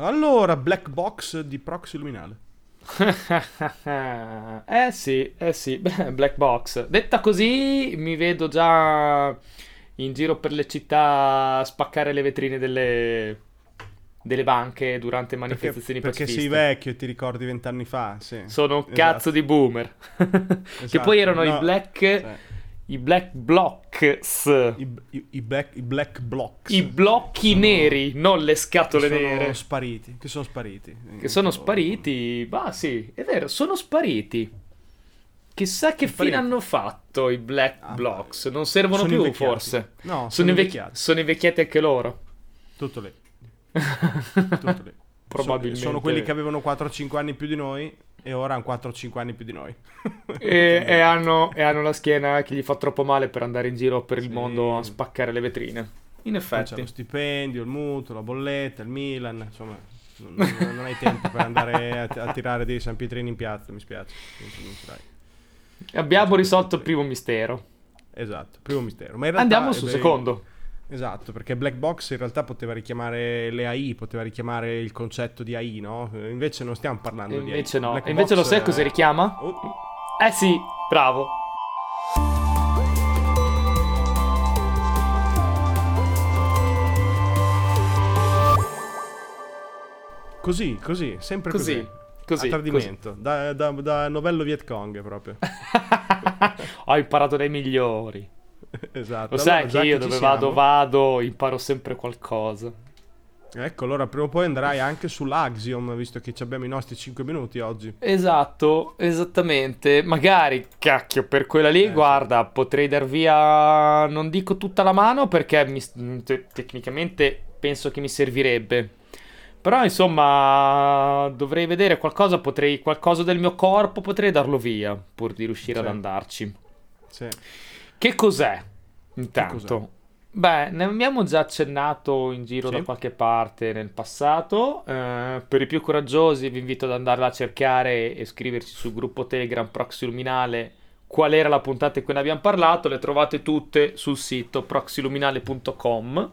Allora, black box di proxy luminale. eh sì, eh sì, black box. Detta così, mi vedo già in giro per le città a spaccare le vetrine delle, delle banche durante manifestazioni perché, perché sei vecchio e ti ricordi vent'anni fa, sì. Sono un esatto. cazzo di boomer. esatto. Che poi erano no, i black... Sì i black blocks. I, i, i, black, I, black, blocks. I blocchi sono, neri, non le scatole sono nere. Spariti, che sono spariti. Che sono spariti. Bah sì, è vero, sono spariti. Chissà che fine hanno fatto i black ah, blocks. Non servono più, invecchiati. forse. No, sono, sono invecchiati. Sono invecchiati anche loro. Tutto lì. Tutto lì. Probabilmente. Sono, sono quelli che avevano 4-5 anni più di noi e ora hanno 4-5 anni più di noi. e, e, hanno, e, hanno, la schiena che gli fa troppo male per andare in giro per il sì. mondo a spaccare le vetrine. In effetti. C'è lo stipendio, il mutuo, la bolletta, il Milan, insomma, non, non hai tempo per andare a, a, tirare dei San Pietrini in piazza, mi spiace. Abbiamo risolto il primo mistero. Esatto, primo mistero. Ma realtà, Andiamo sul beh, secondo. Esatto, perché Black Box in realtà poteva richiamare le AI, poteva richiamare il concetto di AI, no? Invece non stiamo parlando e di AI. Invece no. Black invece lo sai è... cosa richiama? Oh. Eh sì, bravo. Così, così, sempre così. così. Così, a tradimento, così. Da, da, da novello Vietcong proprio. Ho imparato dai migliori. esatto. Lo sai allora, che io dove vado, vado, imparo sempre qualcosa. Ecco, allora prima o poi andrai anche sull'Axiom, visto che abbiamo i nostri 5 minuti oggi. Esatto, esattamente. Magari, cacchio, per quella lì, eh, guarda, sì. potrei dar via, non dico tutta la mano, perché mi, te- tecnicamente penso che mi servirebbe. Però, insomma, dovrei vedere qualcosa, potrei, qualcosa del mio corpo potrei darlo via, pur di riuscire sì. ad andarci. Sì. Che cos'è? Intanto. Che cos'è? Beh, ne abbiamo già accennato in giro sì. da qualche parte nel passato. Eh, per i più coraggiosi vi invito ad andarla a cercare e scriverci sul gruppo Telegram Proxy Luminale qual era la puntata in cui ne abbiamo parlato. Le trovate tutte sul sito proxyluminale.com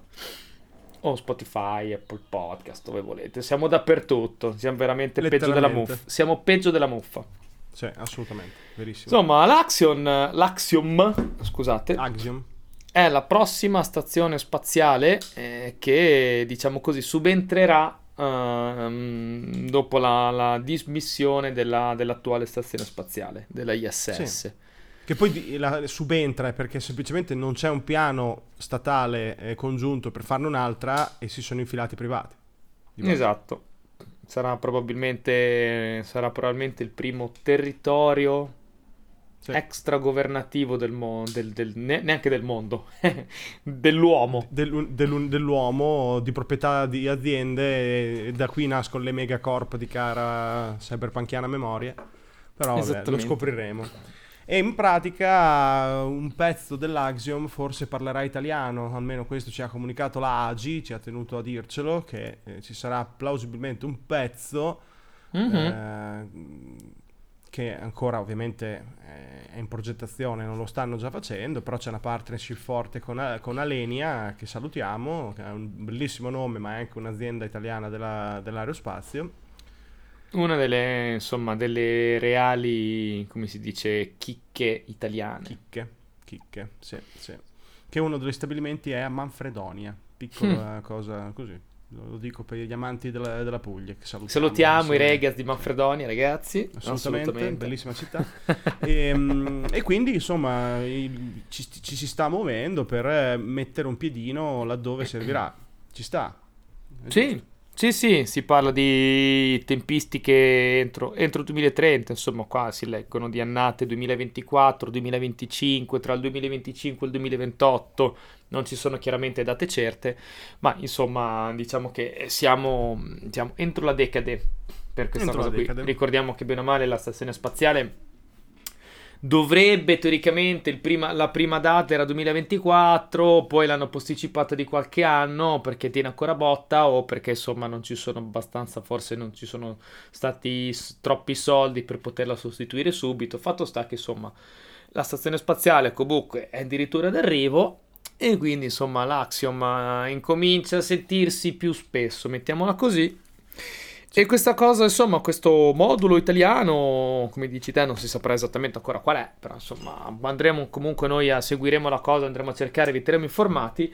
o Spotify, Apple Podcast, dove volete. Siamo dappertutto. Siamo veramente peggio della muffa. Siamo peggio della muffa. Sì, assolutamente, verissimo. Insomma, l'Axion, l'Axiom, scusate, Axiom. è la prossima stazione spaziale eh, che, diciamo così, subentrerà uh, dopo la, la dismissione della, dell'attuale stazione spaziale, della ISS. Sì. Che poi la, subentra perché semplicemente non c'è un piano statale eh, congiunto per farne un'altra e si sono infilati privati. Esatto sarà probabilmente, sarà probabilmente il primo territorio sì. extragovernativo del mondo, del, del, neanche del mondo, dell'uomo. Del, del, dell'uomo di proprietà di aziende da qui nascono le megacorp di cara cyberpunkiana memoria. Però vabbè, lo scopriremo. E in pratica un pezzo dell'Axiom forse parlerà italiano, almeno questo ci ha comunicato la AGI, ci ha tenuto a dircelo, che eh, ci sarà plausibilmente un pezzo mm-hmm. eh, che ancora ovviamente eh, è in progettazione, non lo stanno già facendo, però c'è una partnership forte con, con Alenia, che salutiamo, che ha un bellissimo nome, ma è anche un'azienda italiana della, dell'aerospazio una delle, insomma, delle reali, come si dice, chicche italiane. Chicche, chicche, sì, sì. Che uno degli stabilimenti è a Manfredonia, piccola mm. cosa così. Lo dico per gli amanti della, della Puglia. Salutiamo, salutiamo i Regas di Manfredonia, ragazzi. Assolutamente, Assolutamente. bellissima città. e, ehm, e, quindi, insomma, ci, ci, si sta muovendo per eh, mettere un piedino laddove servirà. Ci sta. Sì, sì, sì, si parla di tempistiche entro, entro il 2030, insomma qua si leggono di annate 2024, 2025, tra il 2025 e il 2028, non ci sono chiaramente date certe, ma insomma diciamo che siamo, siamo entro la decade per questa entro cosa qui. Ricordiamo che bene o male la stazione spaziale dovrebbe teoricamente prima, la prima data era 2024, poi l'hanno posticipata di qualche anno perché tiene ancora botta o perché insomma non ci sono abbastanza, forse non ci sono stati troppi soldi per poterla sostituire subito. Fatto sta che insomma la stazione spaziale comunque è addirittura d'arrivo e quindi insomma l'Axiom eh, incomincia a sentirsi più spesso, mettiamola così E questa cosa, insomma, questo modulo italiano, come dici te, non si saprà esattamente ancora qual è, però insomma andremo comunque noi a seguiremo la cosa, andremo a cercare, vi terremo informati.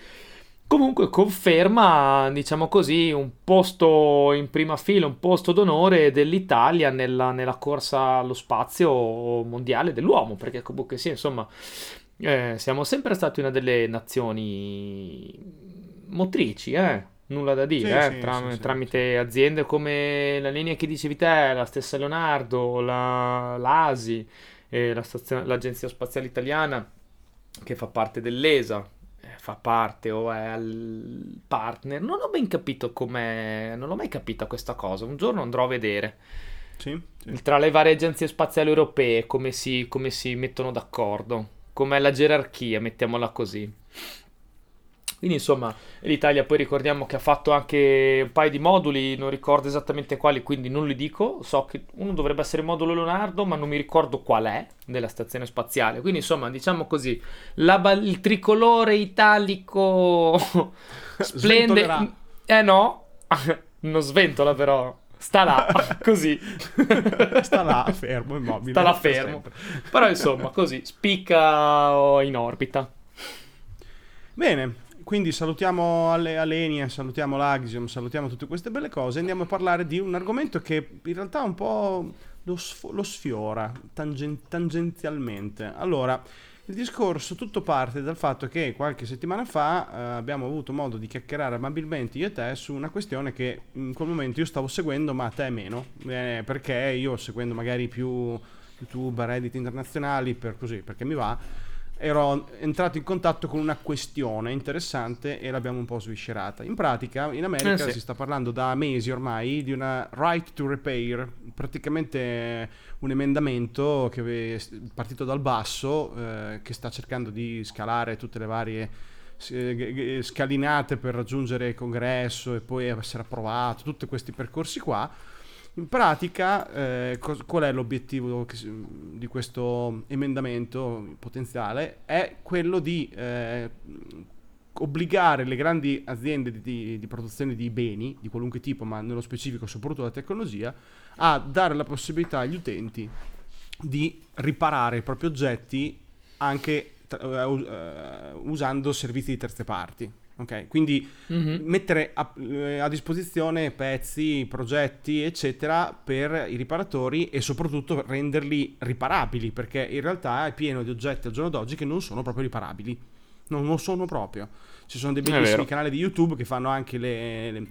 Comunque conferma, diciamo così, un posto in prima fila, un posto d'onore dell'Italia nella, nella corsa allo spazio mondiale dell'uomo, perché comunque sì, insomma, eh, siamo sempre stati una delle nazioni motrici, eh nulla da dire, sì, eh, sì, tra, sì, tramite aziende come la linea che dicevi te, la stessa Leonardo, la, l'ASI, eh, la stazione, l'Agenzia Spaziale Italiana che fa parte dell'ESA, eh, fa parte o è al partner. Non ho ben capito come, non l'ho mai capita questa cosa, un giorno andrò a vedere. Tra le varie agenzie spaziali europee come si, come si mettono d'accordo, com'è la gerarchia, mettiamola così. Quindi insomma l'Italia poi ricordiamo che ha fatto anche un paio di moduli, non ricordo esattamente quali, quindi non li dico, so che uno dovrebbe essere il modulo Leonardo, ma non mi ricordo qual è della stazione spaziale. Quindi insomma diciamo così, ba- il tricolore italico splende... Eh no, non sventola però. Sta là, così. Sta là, fermo, immobile. Sta là fermo. Però insomma, così, spicca in orbita. Bene, quindi salutiamo Ale, Alenia, salutiamo l'Axiom, salutiamo tutte queste belle cose. Andiamo a parlare di un argomento che in realtà un po' lo, sf- lo sfiora tangen- tangenzialmente. Allora, il discorso tutto parte dal fatto che qualche settimana fa eh, abbiamo avuto modo di chiacchierare amabilmente io e te su una questione che in quel momento io stavo seguendo, ma te meno, eh, perché io seguendo magari più YouTube, Reddit internazionali, per così, perché mi va ero entrato in contatto con una questione interessante e l'abbiamo un po' sviscerata. In pratica, in America eh sì. si sta parlando da mesi ormai di una right to repair, praticamente un emendamento che è partito dal basso, eh, che sta cercando di scalare tutte le varie eh, scalinate per raggiungere il congresso e poi essere approvato, tutti questi percorsi qua in pratica, eh, cos- qual è l'obiettivo che, di questo emendamento potenziale? È quello di eh, obbligare le grandi aziende di, di, di, produzione di beni, di qualunque tipo, ma nello specifico soprattutto la tecnologia, a dare la possibilità agli utenti di riparare i propri oggetti anche tra, uh, usando servizi di terze parti. Ok, quindi mm-hmm. mettere a, eh, a, disposizione pezzi, progetti, eccetera, per i riparatori e soprattutto renderli riparabili, perché in realtà è pieno di oggetti al giorno d'oggi che non sono proprio riparabili. Non lo sono proprio. Ci sono dei bellissimi canali di YouTube che fanno anche le, le,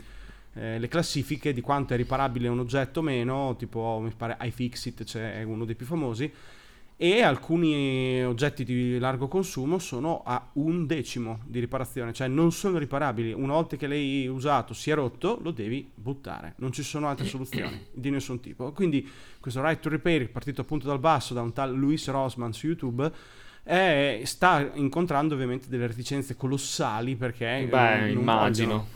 eh, le, classifiche di quanto è riparabile un oggetto o meno, tipo mi pare iFixit, c'è cioè uno dei più famosi e alcuni oggetti di largo consumo sono a un decimo di riparazione, cioè non sono riparabili. Una volta che l'hai usato, si è rotto, lo devi buttare. Non ci sono altre soluzioni di nessun tipo. Quindi questo right to repair, partito appunto dal basso da un tal Luis Rosman su YouTube, è, sta incontrando ovviamente delle reticenze colossali perché... Beh, non, immagino. Vogliono,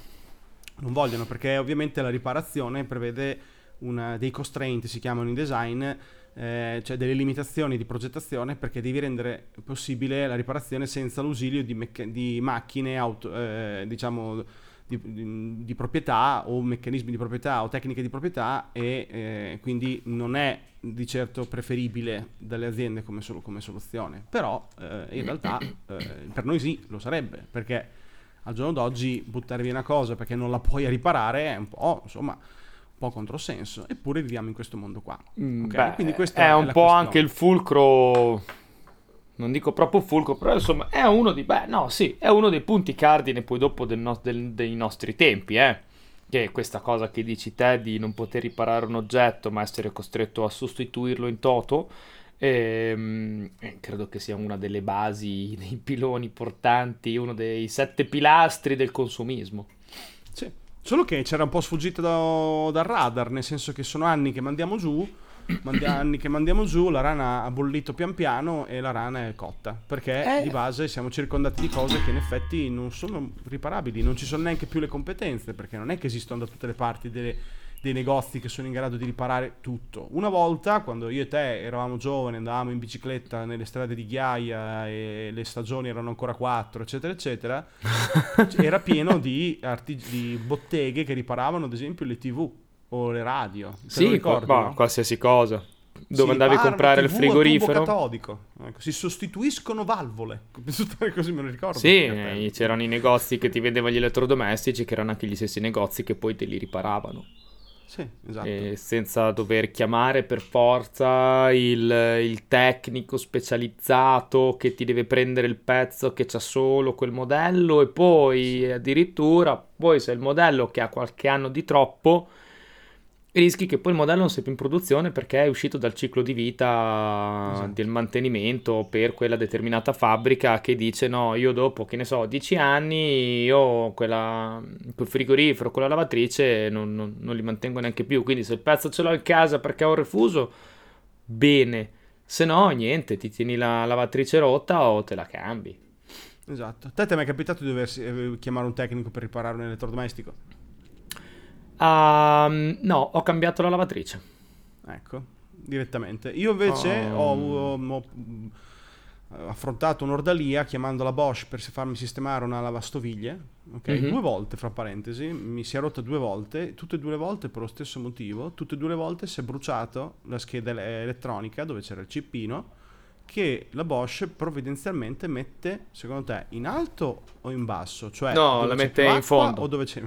non vogliono perché ovviamente la riparazione prevede una, dei constraint, si chiamano in design, eh, cioè delle limitazioni di progettazione perché devi rendere possibile la riparazione senza l'ausilio di, mecc- di macchine auto, eh, diciamo di, di, di, proprietà o meccanismi di proprietà o tecniche di proprietà e eh, quindi non è di certo preferibile dalle aziende come, solo, come soluzione. Però eh, in realtà eh, per noi sì lo sarebbe perché al giorno d'oggi buttare via una cosa perché non la puoi riparare è un po' insomma po' controsenso, eppure viviamo in questo mondo qua. Mm, okay? Beh, Quindi questo è, è un po' questione. anche il fulcro, non dico proprio fulcro, però insomma è uno, di, beh, no, sì, è uno dei punti cardine poi dopo del no, del, dei nostri tempi, eh? che è questa cosa che dici te di non poter riparare un oggetto ma essere costretto a sostituirlo in toto. Ehm, credo che sia una delle basi, dei piloni portanti, uno dei sette pilastri del consumismo. Sì. Solo che c'era un po' sfuggito da, dal radar, nel senso che sono anni che mandiamo giù, mandi- anni che mandiamo giù, la rana ha bollito pian piano e la rana è cotta. Perché eh. di base siamo circondati di cose che in effetti non sono riparabili, non ci sono neanche più le competenze, perché non è che esistono da tutte le parti delle dei negozi che sono in grado di riparare tutto. Una volta, quando io e te eravamo giovani, andavamo in bicicletta nelle strade di ghiaia e le stagioni erano ancora quattro, eccetera, eccetera, era pieno di, artig- di botteghe che riparavano, ad esempio, le TV. o le radio. Te sì, ricordi, qua, no? qualsiasi cosa. Dove sì, andavi a comprare il frigorifero. catodico. Ecco, si sostituiscono valvole. Così me lo ricordo. Sì, eh, c'erano i negozi che ti vendevano gli elettrodomestici, che erano anche gli stessi negozi che poi te li riparavano. Sì, esatto. E senza dover chiamare per forza il, il, tecnico specializzato che ti deve prendere il pezzo che c'ha solo quel modello e poi addirittura, poi se il modello che ha qualche anno di troppo rischi che poi il modello non sia più in produzione perché è uscito dal ciclo di vita esatto. del mantenimento per quella determinata fabbrica che dice no, io dopo, che ne so, 10 anni io quella, quel frigorifero, quella lavatrice non, non, non li mantengo neanche più, quindi se il pezzo ce l'ho in casa perché ho un refuso, bene, se no niente, ti tieni la lavatrice rotta o te la cambi. Esatto. A te ti è mai capitato di dover eh, chiamare un tecnico per riparare un elettrodomestico? Uh, no, ho cambiato la lavatrice. Ecco, direttamente. Io invece oh. ho, ho, ho, affrontato un'ordalia chiamando la Bosch per farmi sistemare una lavastoviglie. Ok, mm-hmm. due volte, fra parentesi, mi si è rotta due volte, tutte e due le volte per lo stesso motivo. Tutte e due le volte si è bruciato la scheda elettronica dove c'era il cippino che la Bosch provvidenzialmente mette, secondo te, in alto o in basso? Cioè, no, la mette in fondo. O dove c'è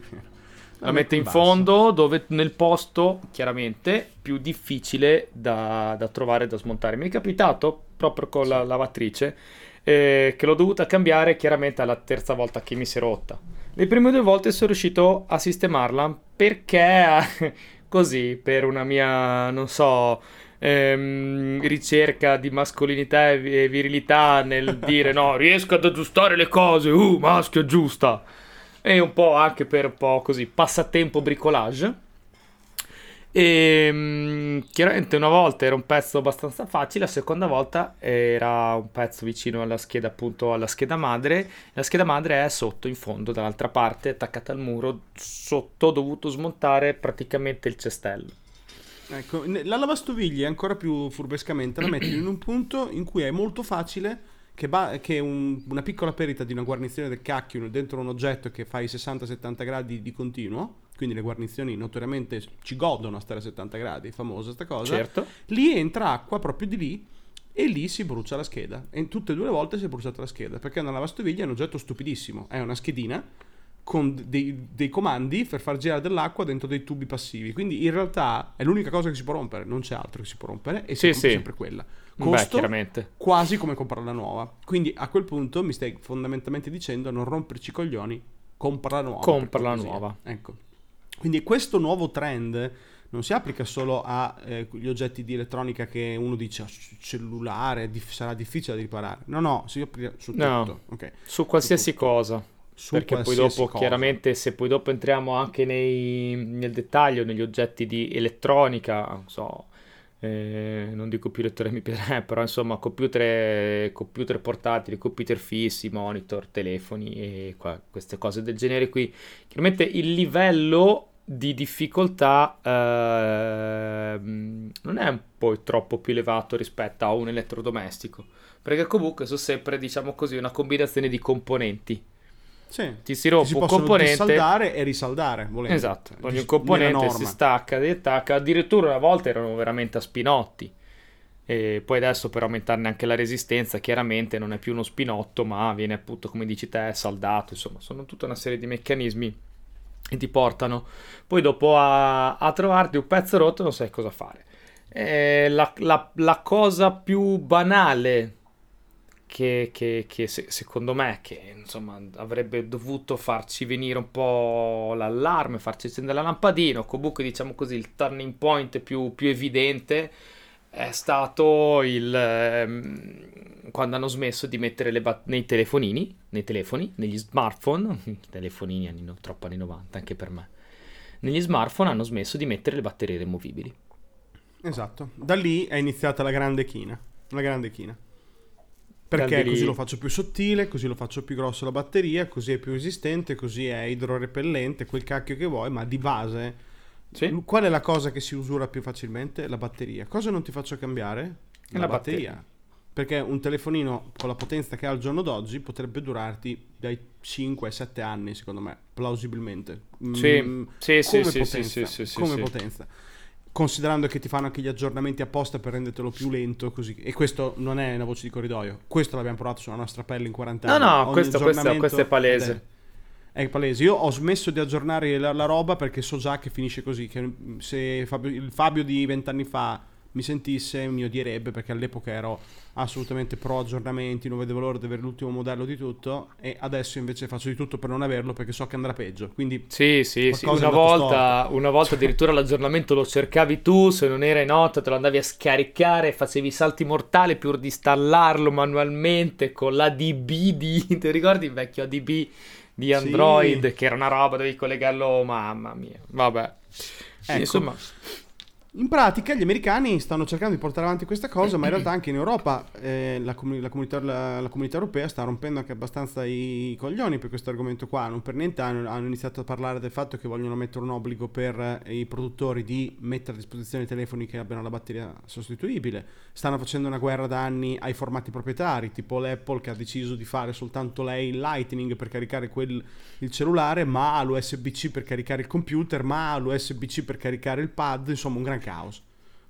la mette in basso. fondo dove, nel posto chiaramente più difficile da, da, trovare e da smontare. Mi è capitato proprio con la lavatrice eh, che l'ho dovuta cambiare chiaramente alla terza volta che mi si è rotta. Le prime due volte sono riuscito a sistemarla perché così, per una mia, non so, ehm, ricerca di mascolinità e virilità nel dire no, riesco ad aggiustare le cose, uh, maschio aggiusta e un po' anche per un po' così passatempo bricolage. E um, chiaramente una volta era un pezzo abbastanza facile, la seconda volta era un pezzo vicino alla scheda, appunto alla scheda madre. La scheda madre è sotto in fondo, dall'altra parte, attaccata al muro. Sotto ho dovuto smontare praticamente il cestello. Ecco, la lavastoviglie ancora più furbescamente la metti in un punto in cui è molto facile che, ba- che un, una piccola perita di una guarnizione del cacchio dentro un oggetto che fa i 60-70 gradi di continuo, quindi le guarnizioni notoriamente ci godono a stare a 70 gradi, famosa sta cosa, certo. lì entra acqua proprio di lì e lì si brucia la scheda. E tutte e due le volte si è bruciata la scheda, perché una lavastoviglie è un oggetto stupidissimo, è una schedina con dei, dei, comandi per far girare dell'acqua dentro dei tubi passivi. Quindi in realtà è l'unica cosa che si può rompere, non c'è altro che si può rompere e sì, si sì. sempre quella. Costo Beh, quasi come comprarla nuova. Quindi a quel punto mi stai fondamentalmente dicendo non romperci i coglioni, comprala nuova. Comprala nuova. Ecco. Quindi questo nuovo trend non si applica solo agli eh, oggetti di elettronica che uno dice oh, cellulare, dif- sarà difficile da riparare. No, no, si applica su tutto. No, okay. Su qualsiasi su cosa perché poi dopo cosa. chiaramente se poi dopo entriamo anche nei, nel dettaglio negli oggetti di elettronica non so eh, non dico più lettore MP3 però insomma computer, computer portatili computer fissi monitor telefoni e qua, queste cose del genere qui chiaramente il livello di difficoltà eh, non è un po' troppo più elevato rispetto a un elettrodomestico perché comunque sono sempre diciamo così una combinazione di componenti sì. Ti si rompe un componente. saldare e risaldare. Volendo. Esatto. Ogni componente si stacca, attacca. Addirittura una volta erano veramente a spinotti. E poi adesso per aumentarne anche la resistenza, chiaramente non è più uno spinotto, ma viene appunto, come dici te, saldato. Insomma, sono tutta una serie di meccanismi che ti portano poi dopo a, a trovarti un pezzo rotto e non sai cosa fare. La, la, la cosa più banale che, che, che se, secondo me che, insomma, avrebbe dovuto farci venire un po' l'allarme, farci accendere la lampadina, comunque diciamo così il turning point più, più evidente è stato il, ehm, quando hanno smesso di mettere bat- nei telefonini, nei telefoni, negli smartphone, telefonini anni, troppo anni 90 anche per me, negli smartphone hanno smesso di mettere le batterie removibili. Esatto, da lì è iniziata la grande china, la grande china. Perché così lo faccio più sottile, così lo faccio più grosso la batteria, così è più resistente, così è idrorepellente, quel cacchio che vuoi, ma di base sì. qual è la cosa che si usura più facilmente? La batteria. Cosa non ti faccio cambiare? La, la batteria. batteria. perché un telefonino con la potenza che ha al giorno d'oggi potrebbe durarti dai 5 ai 7 anni, secondo me, plausibilmente. Sì, mm, sì, sì, sì, potenza, sì, sì, come potenza. Considerando che ti fanno anche gli aggiornamenti apposta per rendertelo più lento, così. E questo non è una voce di corridoio. Questo l'abbiamo provato sulla nostra pelle in 40 anni. No, no, questo, questo, questo, è palese. È palese. Io ho smesso di aggiornare la, la, roba perché so già che finisce così. Che se Fabio, il Fabio di vent'anni fa mi sentisse mi odierebbe perché all'epoca ero assolutamente pro aggiornamenti, non vedevo l'ora di avere l'ultimo modello di tutto e adesso invece faccio di tutto per non averlo perché so che andrà peggio. Quindi sì, sì, sì. Una, volta, una volta addirittura l'aggiornamento lo cercavi tu, se non era in nota te lo andavi a scaricare, facevi salti mortali pur di installarlo manualmente con l'ADB di... ti ricordi il vecchio ADB di Android sì. che era una roba, dovevi collegarlo, mamma mia, vabbè. Ecco. Insomma in pratica gli americani stanno cercando di portare avanti questa cosa, ma in realtà anche in Europa eh, la, com- la, comunità, la, la, comunità, europea sta rompendo anche abbastanza i coglioni per questo argomento qua. Non per niente hanno, hanno, iniziato a parlare del fatto che vogliono mettere un obbligo per eh, i produttori di mettere a disposizione i telefoni che abbiano la batteria sostituibile. Stanno facendo una guerra da anni ai formati proprietari, tipo l'Apple che ha deciso di fare soltanto lei il Lightning per caricare quel, il cellulare, ma l'USB-C per caricare il computer, ma l'USB-C per caricare il pad, insomma un gran caos.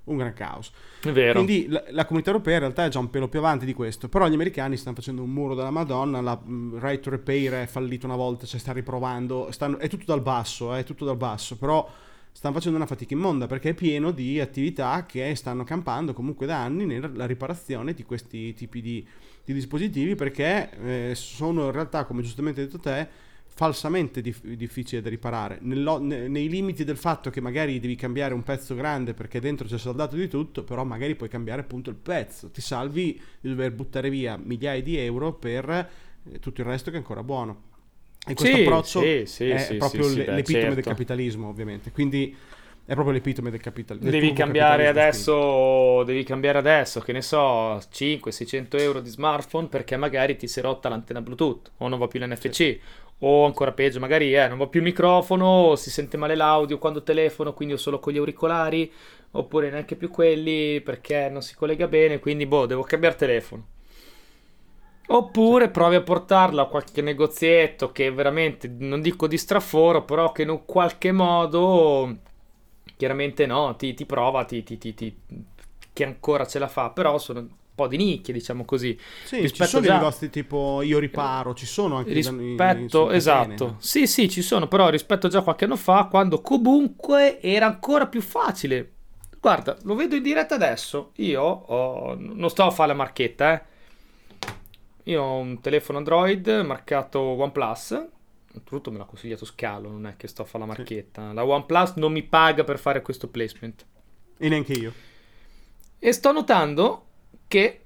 Un gran caos. È vero. Quindi la, la, comunità europea in realtà è già un pelo più avanti di questo, però gli americani stanno facendo un muro della Madonna, la um, right to repair è fallito una volta, cioè sta riprovando, stanno, è tutto dal basso, eh, è tutto dal basso, però stanno facendo una fatica immonda perché è pieno di attività che stanno campando comunque da anni nella riparazione di questi tipi di, di dispositivi perché eh, sono in realtà, come giustamente hai detto te, falsamente dif- difficile da riparare, Nello, ne, nei limiti del fatto che magari devi cambiare un pezzo grande perché dentro c'è saldato di tutto, però magari puoi cambiare appunto il pezzo, ti salvi di dover buttare via migliaia di euro per eh, tutto il resto che è ancora buono. E questo sì, approccio sì, sì, è proprio l- l'epitome certo. del capitalismo, ovviamente. Quindi è proprio l'epitome del, capitalismo. Devi cambiare adesso, devi cambiare adesso, che ne so, 500-600 euro di smartphone perché magari ti si è rotta l'antenna Bluetooth o non va più l'NFC o ancora peggio, magari eh, non va più il microfono, si sente male l'audio quando telefono, quindi ho solo con gli auricolari, oppure neanche più quelli perché non si collega bene, quindi boh, devo cambiare telefono. Oppure provi a portarlo a qualche negozietto che veramente, non dico di straforo, però che in qualche modo, chiaramente no, ti, ti prova, ti, ti, ti, che ancora ce la fa, però sono po' di nicchie, diciamo così. Sì, rispetto ci sono già... negozi tipo Io Riparo, ci sono anche rispetto, esatto. Sì, sì, ci sono, però rispetto a già qualche anno fa, quando comunque era ancora più facile. Guarda, lo vedo in diretta adesso. Io ho... non sto a fare la marchetta, eh. Io ho un telefono Android marcato OnePlus. Tutto me l'ha consigliato Scalo, non è che sto a fare la marchetta. Sì. La OnePlus non mi paga per fare questo placement. E neanche io. E sto notando che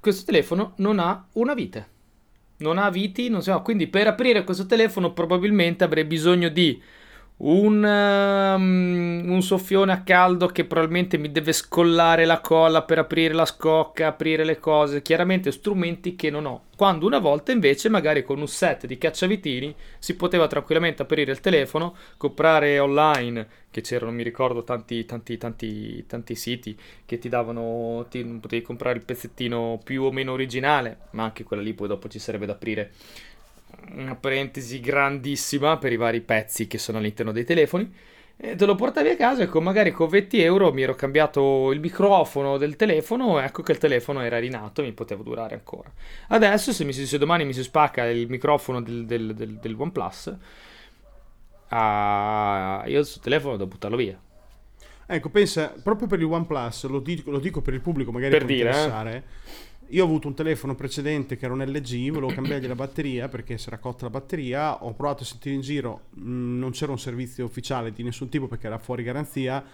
questo telefono non ha una vite. Non ha viti, non so, quindi per aprire questo telefono probabilmente avrei bisogno di un, um, un, soffione a caldo che probabilmente mi deve scollare la colla per aprire la scocca, aprire le cose, chiaramente strumenti che non ho. Quando una volta invece magari con un set di cacciavitini si poteva tranquillamente aprire il telefono, comprare online, che c'erano, mi ricordo, tanti, tanti, tanti, tanti siti che ti davano, ti, potevi comprare il pezzettino più o meno originale, ma anche quella lì poi dopo ci sarebbe da aprire una parentesi grandissima per i vari pezzi che sono all'interno dei telefoni. E te lo portavi a casa e con magari con 20 euro mi ero cambiato il microfono del telefono ecco che il telefono era rinato e mi poteva durare ancora. Adesso se, mi, se domani mi si spacca il microfono del, del, del, del OnePlus, ah, io il telefono devo buttarlo via. Ecco, pensa, proprio per il OnePlus, lo dico, lo dico per il pubblico, magari per può dire, eh. interessare. Eh? Io ho avuto un telefono precedente che era un LG, volevo cambiargli la batteria perché si era cotta la batteria, ho provato a sentire in giro, mm, non c'era un servizio ufficiale di nessun tipo perché era fuori garanzia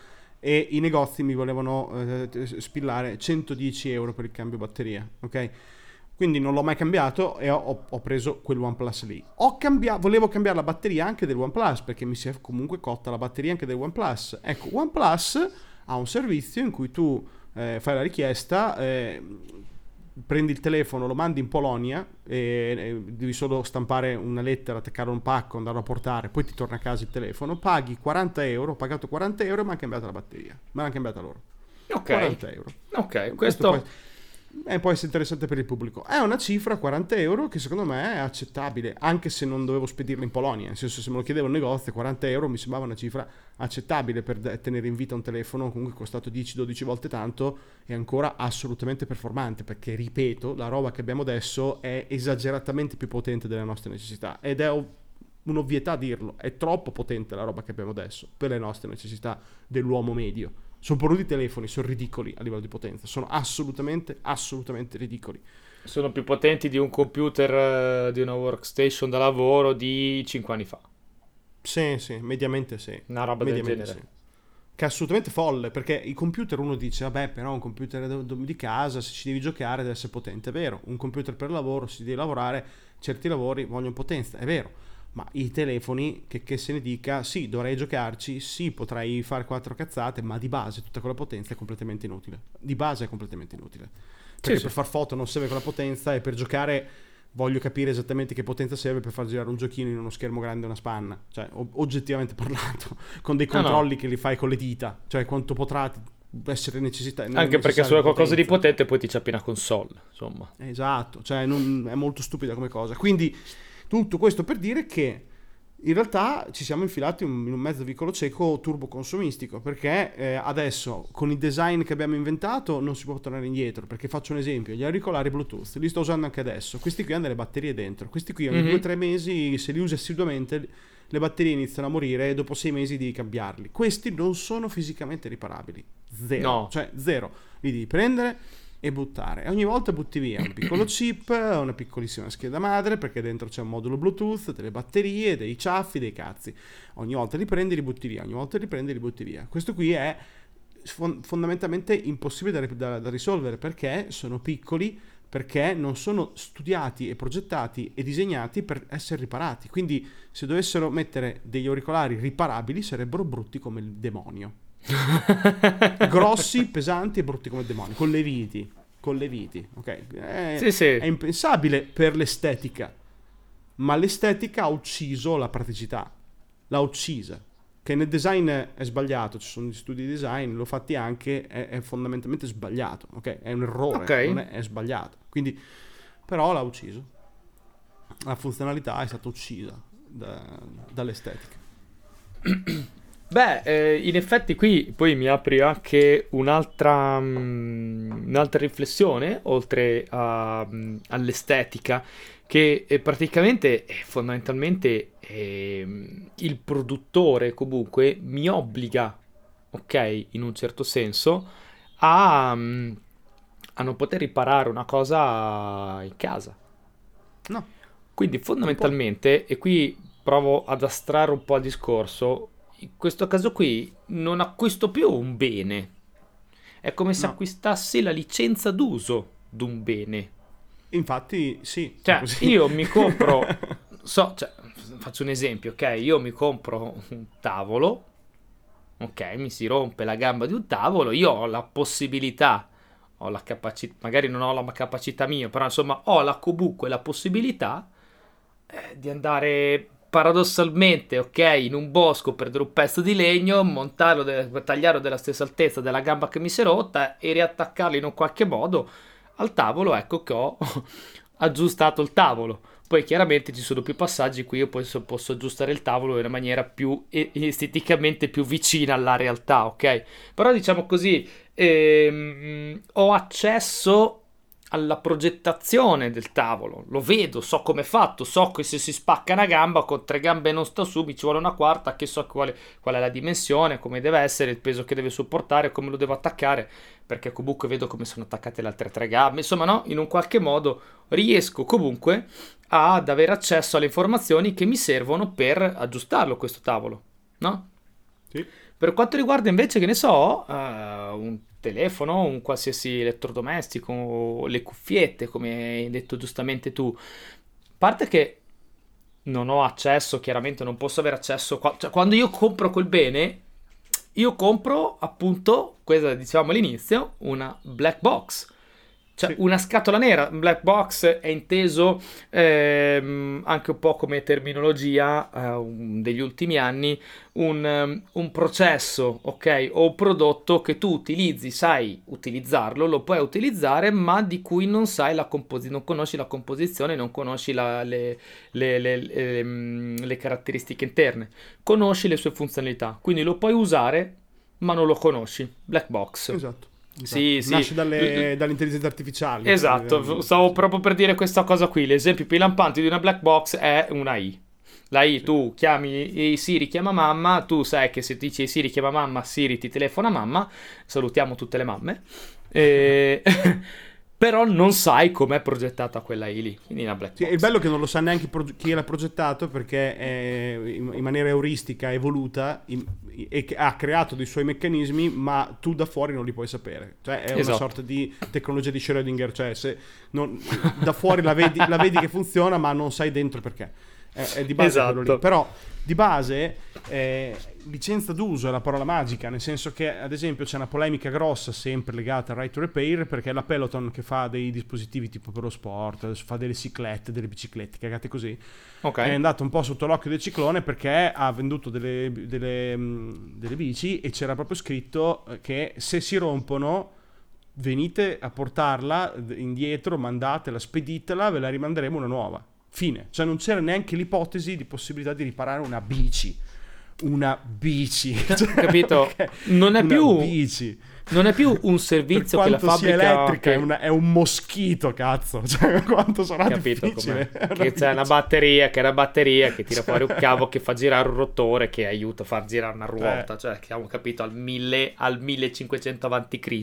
e i negozi mi volevano eh, spillare 110 euro per il cambio batteria, ok? Quindi non l'ho mai cambiato e ho, ho preso quel OnePlus lì. Cambia- volevo cambiare la batteria anche del OnePlus perché mi si è comunque cotta la batteria anche del OnePlus. Ecco, OnePlus ha un servizio in cui tu eh, fai la richiesta, eh, prendi il telefono, lo mandi in Polonia e, devi solo stampare una lettera, attaccare un pacco, andarlo a portare, poi ti torna a casa il telefono, paghi 40 euro, ho pagato 40 euro e mi hanno cambiato la batteria, me l'hanno cambiata loro. Ok. 40 euro. Ok, questo... questo e può essere interessante per il pubblico. È una cifra, 40 euro, che secondo me è accettabile, anche se non dovevo spedirla in Polonia. Nel senso, se me lo chiedevo il negozio, 40 euro mi sembrava una cifra accettabile per tenere in vita un telefono comunque costato 10-12 volte tanto e ancora assolutamente performante, perché ripeto, la roba che abbiamo adesso è esageratamente più potente delle nostre necessità ed è un'ovvietà dirlo, è troppo potente la roba che abbiamo adesso per le nostre necessità dell'uomo medio sono pure i telefoni, sono ridicoli a livello di potenza, sono assolutamente, assolutamente ridicoli. Sono più potenti di un computer, uh, di una workstation da lavoro di 5 anni fa. Sì, sì, mediamente sì. Una roba mediamente del genere. Sì. Che è assolutamente folle, perché i computer uno dice, vabbè, però un computer di casa, se ci devi giocare deve essere potente, è vero. Un computer per lavoro, se devi lavorare, certi lavori vogliono potenza, è vero ma i telefoni, che, che, se ne dica, sì, dovrei giocarci, sì, potrei fare quattro cazzate, ma di base tutta quella potenza è completamente inutile. Di base è completamente inutile. Perché sì, per sì. far foto non serve quella potenza e per giocare voglio capire esattamente che potenza serve per far girare un giochino in uno schermo grande una spanna. Cioè, oggettivamente parlando, con dei controlli no, no. che li fai con le dita. Cioè, quanto potrà essere necessità. Anche perché se vuoi qualcosa di potente poi ti c'è appena console, insomma. Esatto, cioè non, è molto stupida come cosa. Quindi tutto questo per dire che in realtà ci siamo infilati in un mezzo vicolo cieco turbo consumistico perché eh, adesso con il design che abbiamo inventato non si può tornare indietro perché faccio un esempio gli auricolari bluetooth li sto usando anche adesso questi qui hanno delle batterie dentro questi qui ogni mm-hmm. 2-3 mesi se li usi assiduamente le batterie iniziano a morire e dopo 6 mesi devi cambiarli questi non sono fisicamente riparabili zero no. cioè zero li devi prendere e buttare. E ogni volta butti via un piccolo chip, una piccolissima scheda madre, perché dentro c'è un modulo Bluetooth, delle batterie, dei ciaffi, dei cazzi. Ogni volta li prendi li butti via, ogni volta li prendi li butti via. Questo qui è fondamentalmente impossibile da, da, da risolvere perché sono piccoli, perché non sono studiati e progettati e disegnati per essere riparati. Quindi se dovessero mettere degli auricolari riparabili sarebbero brutti come il demonio. grossi, pesanti e brutti come demoni, con le viti, con le viti, ok? È, sì, sì. è impensabile per l'estetica, ma l'estetica ha ucciso la praticità, l'ha uccisa. Che nel design è sbagliato, ci sono gli studi di design, l'ho fatti anche, è, è fondamentalmente sbagliato, ok? È un errore, okay. è, è sbagliato. Quindi, però l'ha ucciso. La funzionalità è stata uccisa da, dall'estetica. Beh, eh, in effetti qui poi mi apri anche un'altra, um, un'altra riflessione, oltre a, um, all'estetica, che è praticamente, è fondamentalmente, eh, il produttore comunque mi obbliga, ok, in un certo senso, a, um, a non poter riparare una cosa in casa. No. Quindi fondamentalmente, e qui provo ad astrarre un po' il discorso, in questo caso qui non acquisto più un bene. È come se no. acquistassi la licenza d'uso di un bene. Infatti, sì. Cioè, io mi compro. so, cioè, faccio un esempio, ok? Io mi compro un tavolo. Ok, mi si rompe la gamba di un tavolo. Io ho la possibilità. Ho la capacità. Magari non ho la capacità mia, però insomma, ho la comunque la possibilità eh, di andare paradossalmente, ok, in un bosco prendere un pezzo di legno, montarlo, de- tagliarlo della stessa altezza della gamba che mi si è rotta e riattaccarlo in un qualche modo al tavolo, ecco che ho aggiustato il tavolo. Poi chiaramente ci sono più passaggi cui io posso, posso aggiustare il tavolo in una maniera più esteticamente più vicina alla realtà, ok? Però diciamo così, ehm, ho accesso alla progettazione del tavolo. Lo vedo, so come è fatto, so che se si spacca una gamba con tre gambe non sta su, mi ci vuole una quarta, che so quale, qual è la dimensione, come deve essere, il peso che deve sopportare, come lo devo attaccare, perché comunque vedo come sono attaccate le altre tre gambe. Insomma, no, in un qualche modo riesco comunque ad avere accesso alle informazioni che mi servono per aggiustarlo questo tavolo, no? Sì. Per quanto riguarda invece, che ne so, uh, un telefono, un qualsiasi elettrodomestico, le cuffiette, come hai detto giustamente tu. A parte che non ho accesso, chiaramente non posso avere accesso. Cioè, quando io compro quel bene, io compro appunto, questa dicevamo all'inizio, una black box. Cioè, sì. una scatola nera, black box è inteso ehm, anche un po' come terminologia eh, degli ultimi anni, un, um, un, processo, ok, o un prodotto che tu utilizzi, sai utilizzarlo, lo puoi utilizzare, ma di cui non sai la composizione, non conosci la composizione, non conosci la, le, le, le, mm, le caratteristiche interne, conosci le sue funzionalità, quindi lo puoi usare, ma non lo conosci. Black box. Esatto. Sì, esatto. Nasce sì. dalle, dalle intelligenze artificiali. Esatto, stavo proprio per dire questa cosa qui. L'esempio più lampante di una black box è una I. La I, sì. tu chiami Siri, chiama mamma, tu sai che se ti dici Siri chiama mamma, Siri ti telefona mamma. Salutiamo tutte le mamme. E... però non sai com'è progettata quella I lì, quindi una black box. Sì, il bello è che non lo sa neanche chi l'ha progettato perché è in, maniera euristica, evoluta in, e ha creato dei suoi meccanismi, ma tu da fuori non li puoi sapere. Cioè è esatto. una sorta di tecnologia di Schrödinger, cioè se non, da fuori la vedi, la vedi, che funziona, ma non sai dentro perché. È, è di base esatto. Però di base eh, licenza d'uso è la parola magica, nel senso che ad esempio c'è una polemica grossa sempre legata al right to repair perché la Peloton che fa dei dispositivi tipo per lo sport, fa delle ciclette, delle biciclette, cagate così, okay. è andato un po' sotto l'occhio del ciclone perché ha venduto delle, delle, delle bici e c'era proprio scritto che se si rompono venite a portarla indietro, mandatela, speditela, ve la rimanderemo una nuova. Fine. Cioè non c'era neanche l'ipotesi di possibilità di riparare una bici. Una bici. Cioè, Capito? Okay. Non è una più... Bici. Non è più un servizio che la fabbrica... elettrica, è, una, è, un moschito, cazzo. Cioè, quanto sarà Capito difficile. Che c'è una batteria, che è una batteria che tira fuori un cavo che fa girare un rotore che aiuta a far girare una ruota. Eh. Cioè, che abbiamo capito al, mille, al 1500 a.C.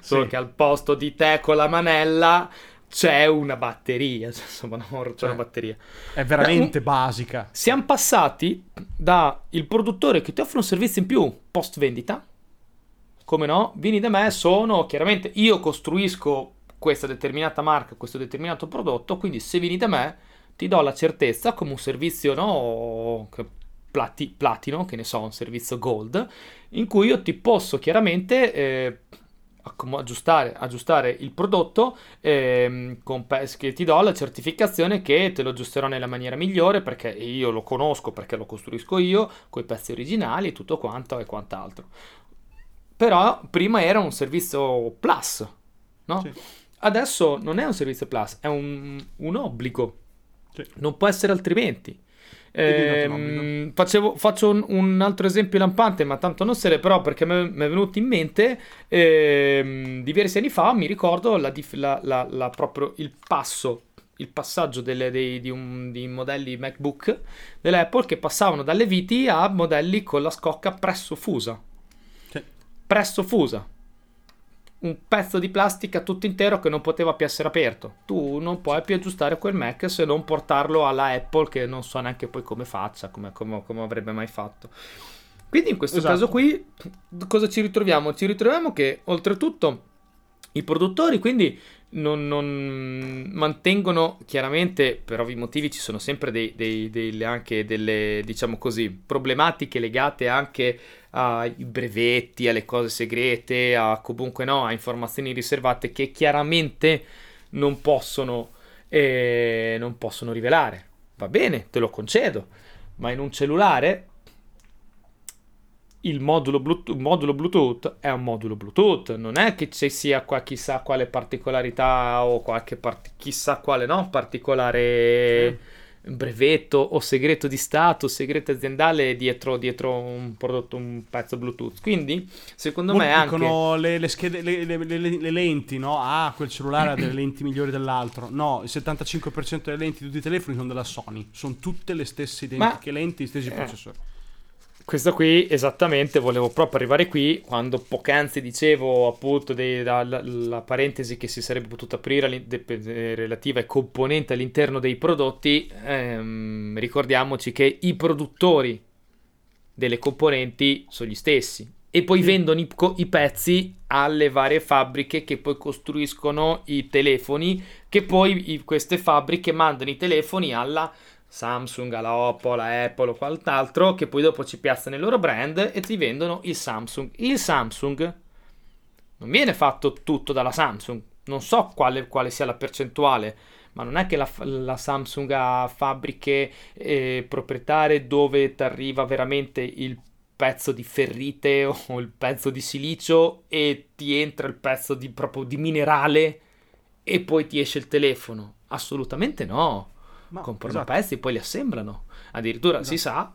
Solo sì. che al posto di te con la manella c'è una batteria, cioè, insomma, no, c'è cioè, una batteria. È veramente Beh, un... basica. Siamo passati dal produttore che ti offre un servizio in più post vendita, come no, vieni da me, sono chiaramente io costruisco questa determinata marca, questo determinato prodotto, quindi se vieni da me ti do la certezza come un servizio no, plati, platino, che ne so, un servizio gold, in cui io ti posso chiaramente eh, aggiustare, aggiustare il prodotto ehm, con che ti do la certificazione che te lo aggiusterò nella maniera migliore perché io lo conosco perché lo costruisco io con i pezzi originali tutto quanto e quant'altro però prima era un servizio plus no? Sì. adesso non è un servizio plus è un, un obbligo sì. non può essere altrimenti eh, facevo, faccio un, un, altro esempio lampante, ma tanto non se ne però perché mi è venuto in mente eh, diversi anni fa, mi ricordo la, la, la, la proprio il passo il passaggio delle, dei, di, un, di, modelli MacBook dell'Apple che passavano dalle viti a modelli con la scocca presso fusa. Sì. Presso fusa un pezzo di plastica tutto intero che non poteva più essere aperto. Tu non puoi più aggiustare quel Mac se non portarlo alla Apple che non so neanche poi come faccia, come, come, come avrebbe mai fatto. Quindi in questo esatto. caso qui cosa ci ritroviamo? Ci ritroviamo che oltretutto i produttori quindi non, non, mantengono chiaramente per ovvi motivi ci sono sempre dei, dei, dei, anche delle diciamo così problematiche legate anche ai brevetti, alle cose segrete, a comunque no, a informazioni riservate che chiaramente non possono, eh, non possono rivelare. Va bene, te lo concedo, ma in un cellulare il modulo Bluetooth, modulo Bluetooth, è un modulo Bluetooth, non è che ci sia qua chissà quale particolarità o qualche part- chissà quale no, particolare sì. brevetto o segreto di stato, segreto aziendale dietro, dietro, un prodotto, un pezzo Bluetooth. Quindi, secondo Molti me anche... dicono le, le, schede, le, le, lenti, no? Ah, quel cellulare ha delle lenti migliori dell'altro. No, il 75% delle lenti di tutti i telefoni sono della Sony, sono tutte le stesse identiche Ma... lenti, gli stessi eh. processori. Questo qui esattamente volevo proprio arrivare qui quando poc'anzi dicevo appunto dei, la, la, la, parentesi che si sarebbe potuta aprire de, relativa ai componenti all'interno dei prodotti ehm, ricordiamoci che i produttori delle componenti sono gli stessi e poi sì. vendono i, i, pezzi alle varie fabbriche che poi costruiscono i telefoni che poi i, queste fabbriche mandano i telefoni alla Samsung, alla Oppo, alla Apple o quant'altro, che poi dopo ci piazzano il loro brand e ti vendono il Samsung. Il Samsung non viene fatto tutto dalla Samsung, non so quale, quale sia la percentuale, ma non è che la, la Samsung ha fabbriche eh, proprietarie dove ti arriva veramente il pezzo di ferrite o il pezzo di silicio e ti entra il pezzo di, proprio di minerale e poi ti esce il telefono. Assolutamente no. No Comprano esatto. pezzi e poi li assemblano. Addirittura esatto. si sa,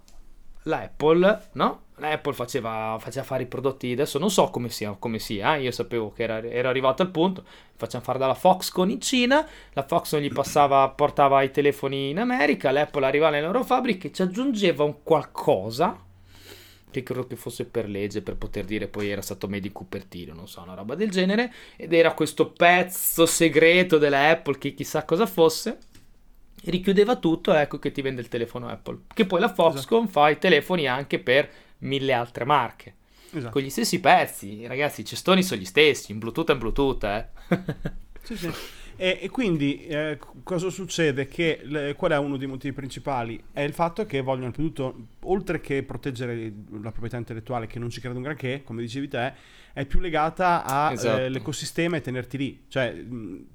la Apple, no? La Apple faceva, faceva, fare i prodotti, adesso non so come sia, come sia eh? io sapevo che era, era, arrivato al punto, facciamo fare dalla Foxconn in Cina, la Foxconn gli passava, portava i telefoni in America, l'Apple arrivava nelle loro fabbriche, ci aggiungeva un qualcosa, che credo che fosse per legge, per poter dire poi era stato made in Cupertino, non so, una roba del genere, ed era questo pezzo segreto della Apple che chissà cosa fosse, richiudeva tutto, ecco che ti vende il telefono Apple. Che poi la Foxconn esatto. fa i telefoni anche per mille altre marche. Esatto. Con gli stessi pezzi, ragazzi, i cestoni sono gli stessi, in Bluetooth e in Bluetooth, eh. sì, sì. E, e quindi eh, cosa succede? Che le, qual è uno dei motivi principali? È il fatto che vogliono più tutto, oltre che proteggere la proprietà intellettuale, che non ci credo un granché, come dicevi te, è più legata all'ecosistema esatto. eh, e tenerti lì. Cioè,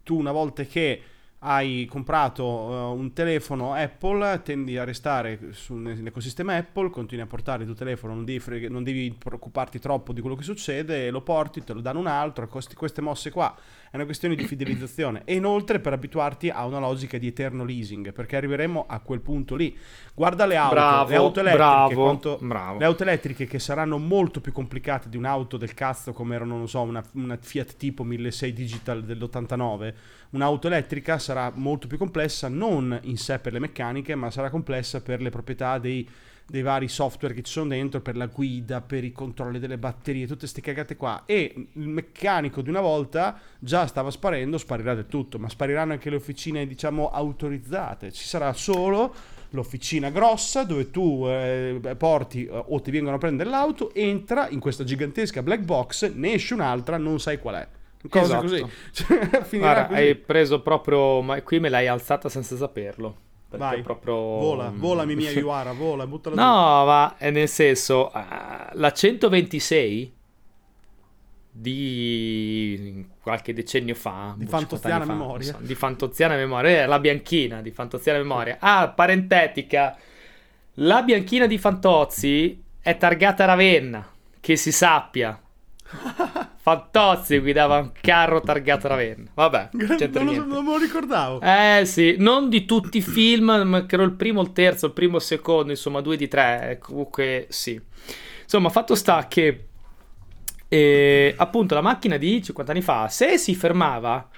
tu una volta che hai comprato uh, un telefono Apple, tendi a restare su, nell'ecosistema Apple, continui a portare il tuo telefono, non devi, non devi, preoccuparti troppo di quello che succede, lo porti, te lo danno un altro, costi, queste mosse qua è una questione di fidelizzazione e inoltre per abituarti a una logica di eterno leasing, perché arriveremo a quel punto lì. Guarda le auto, bravo, le auto elettriche, bravo, quanto, bravo. le auto elettriche che saranno molto più complicate di un'auto del cazzo come erano, non so, una, una Fiat tipo 1600 Digital dell'89 un'auto elettrica sarà molto più complessa non in sé per le meccaniche, ma sarà complessa per le proprietà dei, dei vari software che ci sono dentro, per la guida, per i controlli delle batterie, tutte queste cagate qua. E il meccanico di una volta già stava sparendo, sparirà del tutto, ma spariranno anche le officine, diciamo, autorizzate. Ci sarà solo l'officina grossa dove tu eh, porti eh, o ti vengono a prendere l'auto, entra in questa gigantesca black box, ne esce un'altra, non sai qual è. Cosa esatto. così. Cioè, Guarda, così. hai preso proprio. Ma qui me l'hai alzata senza saperlo. Vai, proprio... vola, mm, vola mia Iuara, vola, buttala No, giù. ma è nel senso, uh, la 126 di qualche decennio fa, di boh, fantoziana memoria, so, di fantoziana memoria, eh, la bianchina di fantoziana memoria. Ah, parentetica, la bianchina di Fantozzi è targata Ravenna, che si sappia. Fantozzi guidava un carro targato Ravenna. Vabbè, non, lo, non me lo ricordavo. Eh sì, non di tutti i film, ma credo il primo, il terzo, il primo, il secondo, insomma, due di tre. Eh, comunque sì. Insomma, fatto sta che eh, appunto la macchina di 50 anni fa, se si fermava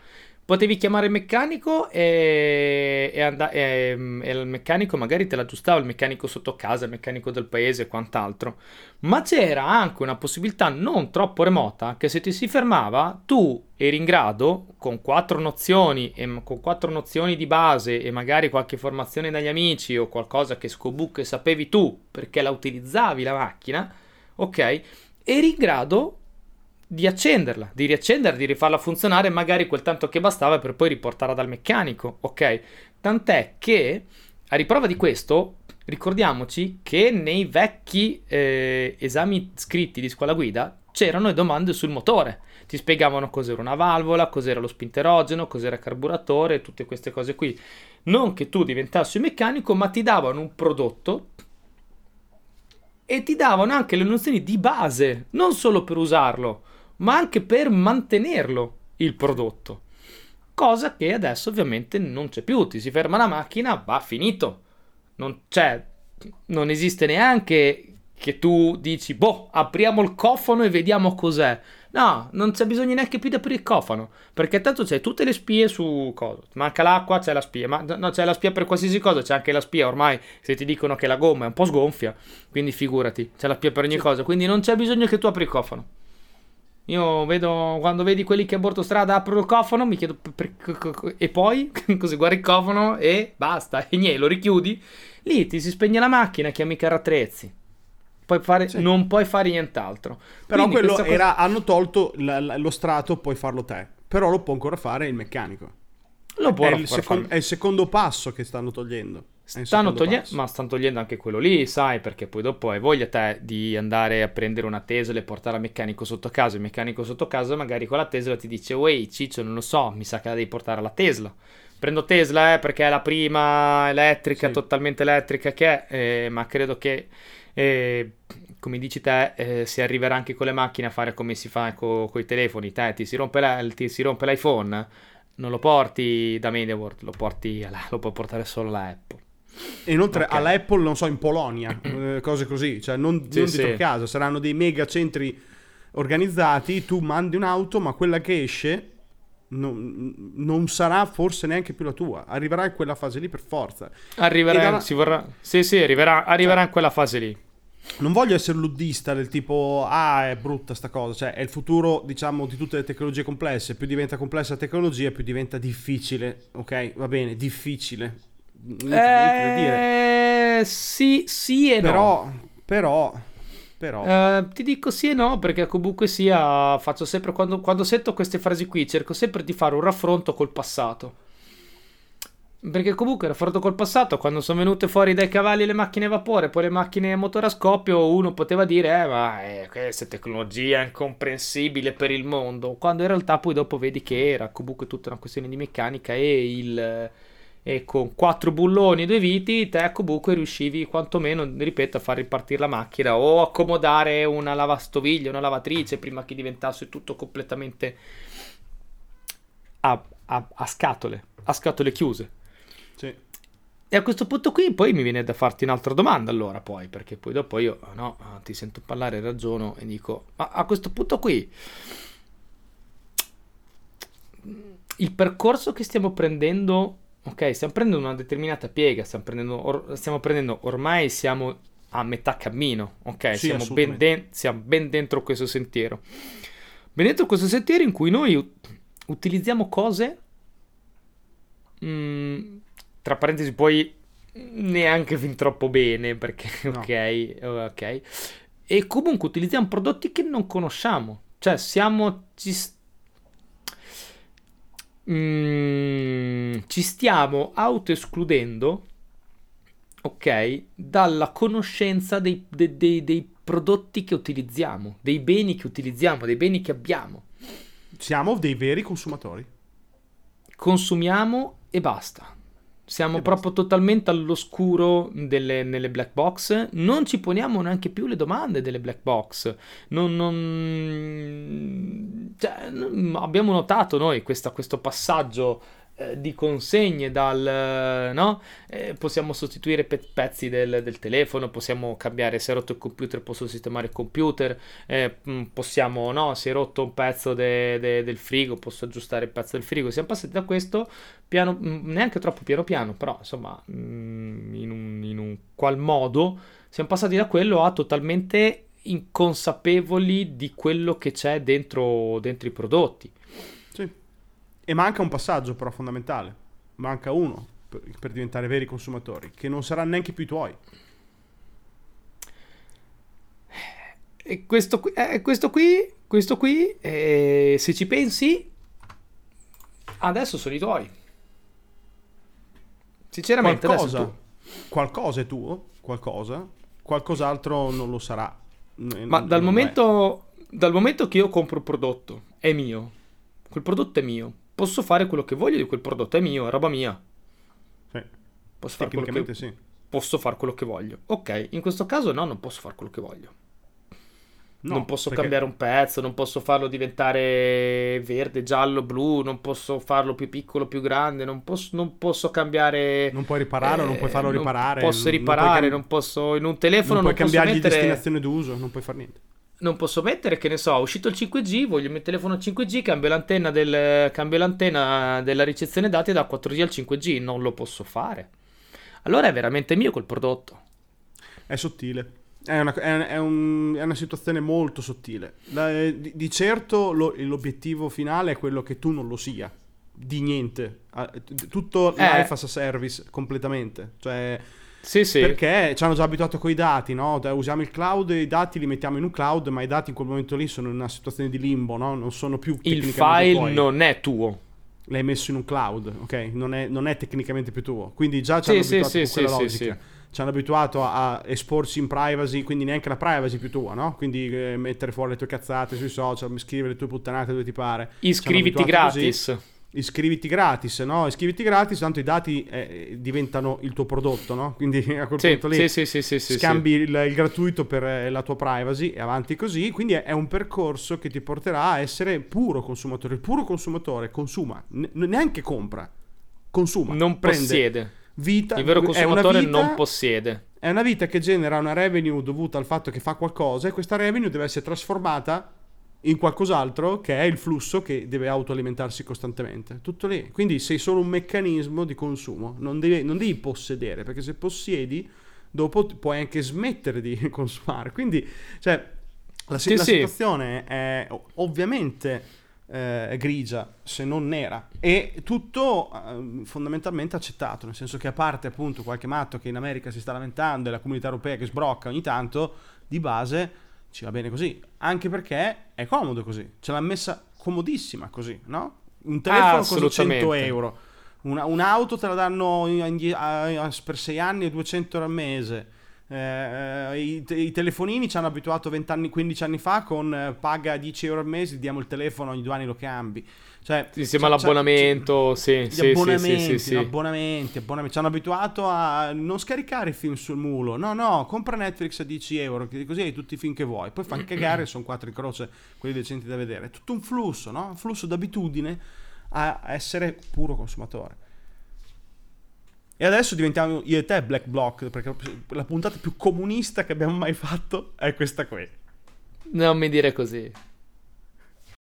Potevi chiamare il meccanico e, e, and- e, e, il meccanico magari te l'aggiustava, il meccanico sotto casa, il meccanico del paese e quant'altro. Ma c'era anche una possibilità non troppo remota che se ti si fermava tu eri in grado, con quattro nozioni, e, con quattro nozioni di base e magari qualche formazione dagli amici o qualcosa che Scobook sapevi tu perché la utilizzavi la macchina, ok? Eri in grado di accenderla, di riaccenderla, di rifarla funzionare magari quel tanto che bastava per poi riportarla dal meccanico, ok? Tant'è che, a riprova di questo, ricordiamoci che nei vecchi eh, esami scritti di scuola guida c'erano le domande sul motore. Ti spiegavano cos'era una valvola, cos'era lo spinterogeno, cos'era il carburatore, tutte queste cose qui. Non che tu diventassi un meccanico, ma ti davano un prodotto e ti davano anche le nozioni di base, non solo per usarlo ma anche per mantenerlo il prodotto. Cosa che adesso ovviamente non c'è più, ti si ferma la macchina, va finito. Non c'è, non esiste neanche che tu dici, boh, apriamo il cofano e vediamo cos'è. No, non c'è bisogno neanche più di aprire il cofano, perché tanto c'è tutte le spie su cosa. Manca l'acqua, c'è la spia, ma no, c'è la spia per qualsiasi cosa, c'è anche la spia ormai, se ti dicono che la gomma è un po' sgonfia, quindi figurati, c'è la spia per ogni sì. cosa, quindi non c'è bisogno che tu apri il cofano. Io vedo quando vedi quelli che a bordo strada aprono il cofano, mi chiedo per, per, e poi così guardi il cofano e basta, e niente, lo richiudi. Lì ti si spegne la macchina, chiami i carrattrezzi. Puoi fare, sì. Non puoi fare nient'altro. Però Quindi quello era, cosa... hanno tolto l- lo strato, puoi farlo te. Però lo può ancora fare il meccanico. Lo può è il, second, è il secondo passo che stanno togliendo. Stanno toglie- ma stanno togliendo anche quello lì, sai, perché poi dopo hai voglia te di andare a prendere una Tesla e portare al meccanico sotto casa. Il meccanico sotto casa magari con la Tesla ti dice, wey, Ciccio, non lo so, mi sa che la devi portare alla Tesla. Prendo Tesla eh, perché è la prima elettrica, sì. totalmente elettrica che è, eh, ma credo che, eh, come dici te, eh, si arriverà anche con le macchine a fare come si fa con i telefoni. Te ti si rompe, la, ti si rompe l'iPhone, non lo porti da MediaWorld, lo, porti alla, lo può portare solo la Apple. E inoltre okay. all'Apple, non so, in Polonia, eh, cose così, cioè non, sì, non sì. casa, saranno dei mega centri organizzati, tu mandi un'auto, ma quella che esce non, non, sarà forse neanche più la tua, arriverà in quella fase lì per forza. Arriverà, dalla... si vorrà... sì, sì, arriverà, arriverà cioè, in quella fase lì. Non voglio essere luddista del tipo, ah, è brutta sta cosa, cioè è il futuro, diciamo, di tutte le tecnologie complesse, più diventa complessa la tecnologia, più diventa difficile, ok? Va bene, difficile eh, sì, sì e però, no. Però, però. Eh, ti dico sì e no perché comunque sia, faccio sempre, quando, quando sento queste frasi qui, cerco sempre di fare un raffronto col passato. Perché comunque raffronto col passato, quando sono venute fuori dai cavalli le macchine a vapore, poi le macchine a motore a scoppio, uno poteva dire, eh, ma eh, questa tecnologia è incomprensibile per il mondo. Quando in realtà poi dopo vedi che era comunque tutta una questione di meccanica e il e con quattro bulloni e due viti te comunque riuscivi quantomeno, ripeto, a far ripartire la macchina o accomodare una lavastoviglie, una lavatrice prima che diventasse tutto completamente a, a, a scatole, a scatole chiuse. Sì. E a questo punto qui poi mi viene da farti un'altra domanda allora poi, perché poi dopo io no, ti sento parlare, ragiono e dico, ma a questo punto qui il percorso che stiamo prendendo ok, stiamo prendendo una determinata piega, stiamo prendendo, or- stiamo prendendo ormai siamo a metà cammino, ok? Sì, siamo, ben de- siamo, ben dentro questo sentiero. Ben dentro questo sentiero in cui noi utilizziamo cose, mh, mm, tra parentesi poi neanche fin troppo bene, perché no. ok, ok, e comunque utilizziamo prodotti che non conosciamo, cioè siamo, ci, mm, ci stiamo autoescludendo, ok, dalla conoscenza dei, dei, dei, dei prodotti che utilizziamo, dei beni che utilizziamo, dei beni che abbiamo. Siamo dei veri consumatori. Consumiamo e basta. Siamo proprio totalmente all'oscuro delle, nelle black box. Non ci poniamo neanche più le domande delle black box. Non, non... Cioè, abbiamo notato noi questa, questo passaggio eh, di consegne dal no? Eh, possiamo sostituire pe- pezzi del, del, telefono possiamo cambiare se è rotto il computer posso sistemare il computer eh, mm, possiamo no? Se è rotto un pezzo de- de- del frigo posso aggiustare il pezzo del frigo. Siamo passati da questo piano mm, neanche troppo piano piano però insomma mm, in, un, in un qual modo siamo passati da quello a totalmente inconsapevoli di quello che c'è dentro, dentro i prodotti e manca un passaggio però fondamentale. Manca uno per, per diventare veri consumatori, che non saranno neanche più i tuoi. E questo qui, eh, questo qui, questo qui eh, se ci pensi, adesso sono i tuoi. Sinceramente, qualcosa, qualcosa è tuo, qualcosa, qualcos'altro non lo sarà. Ma dal momento, dal momento che io compro un prodotto, è mio, quel prodotto è mio, posso fare quello che voglio di quel prodotto, è mio, è roba mia. Sì. Posso fare quello che... sì. Posso fare quello che voglio. Ok, in questo caso no, non posso fare quello che voglio. No, non posso perché... cambiare un pezzo, non posso farlo diventare verde, giallo, blu, non posso farlo più piccolo, più grande, non posso, non posso cambiare... Non puoi riparare eh, non puoi farlo riparare. Non posso riparare, non, non posso... In un telefono non, non puoi cambiargli mettere... destinazione d'uso, non puoi fare niente non posso mettere che ne so, è uscito il 5G, voglio il telefono 5G, cambio l'antenna, del, cambio l'antenna della ricezione dati da 4G al 5G, non lo posso fare. Allora è veramente mio quel prodotto. È sottile. È una, è, un, è una, situazione molto sottile. La, di, di, certo lo, l'obiettivo finale è quello che tu non lo sia. Di niente. Tutto eh. life as a service completamente. Cioè sì, sì. Perché ci hanno già abituato con i dati, no? Usiamo il cloud, i dati li mettiamo in un cloud, ma i dati in quel momento lì sono in una situazione di limbo, no? Non sono più Il file tuoi. non è tuo. l'hai messo in un cloud, ok? Non è, non è tecnicamente più tuo. Quindi già ci hanno sì, abituato sì, sì, quella logica. Ci hanno abituato a esporsi in privacy, quindi neanche la privacy più tua, no? Quindi eh, mettere fuori le tue cazzate sui social, scrivere le tue puttanate dove ti pare. Iscriviti gratis. Così iscriviti gratis, no? Iscriviti gratis, tanto i dati eh, diventano il tuo prodotto, no? Quindi a quel sì, punto lì sì, sì, scambi il, il, gratuito per eh, la tua privacy e avanti così. Quindi è, è, un percorso che ti porterà a essere puro consumatore. Il puro consumatore consuma, ne, neanche compra, consuma. Non possiede. Vita, il vero consumatore vita, non possiede. È una vita che genera una revenue dovuta al fatto che fa qualcosa e questa revenue deve essere trasformata in qualcos'altro che è il flusso che deve autoalimentarsi costantemente. Tutto lì. Quindi sei solo un meccanismo di consumo, non devi, non devi possedere, perché se possiedi, dopo puoi anche smettere di consumare. Quindi, cioè, la, sì, la sì. situazione è ovviamente eh, grigia, se non nera, e tutto eh, fondamentalmente accettato, nel senso che a parte appunto qualche matto che in America si sta lamentando e la comunità europea che sbrocca ogni tanto, di base ci va bene così, anche perché è comodo così, ce l'ha messa comodissima così, no? Un telefono ah, costa 100 euro, Una, un'auto te la danno in, in, in, per 6 anni e 200 euro al mese. Eh, i, i, telefonini ci hanno abituato 20 anni, 15 anni fa con eh, paga 10 euro al mese, diamo il telefono, ogni due anni lo cambi. Cioè, Insieme all'abbonamento, sì, sì, abbonamenti, sì, sì, sì, abbonamenti, abbonamenti. Ci hanno abituato a non scaricare i film sul mulo. No, no, compra Netflix a 10 euro, così hai tutti i film che vuoi. Poi fanno cagare, sono quattro in croce, quelli decenti da vedere. È tutto un flusso, no? Un flusso d'abitudine a essere puro consumatore. E adesso diventiamo io e te Black Block, perché la puntata più comunista che abbiamo mai fatto è questa qui. Non mi dire così.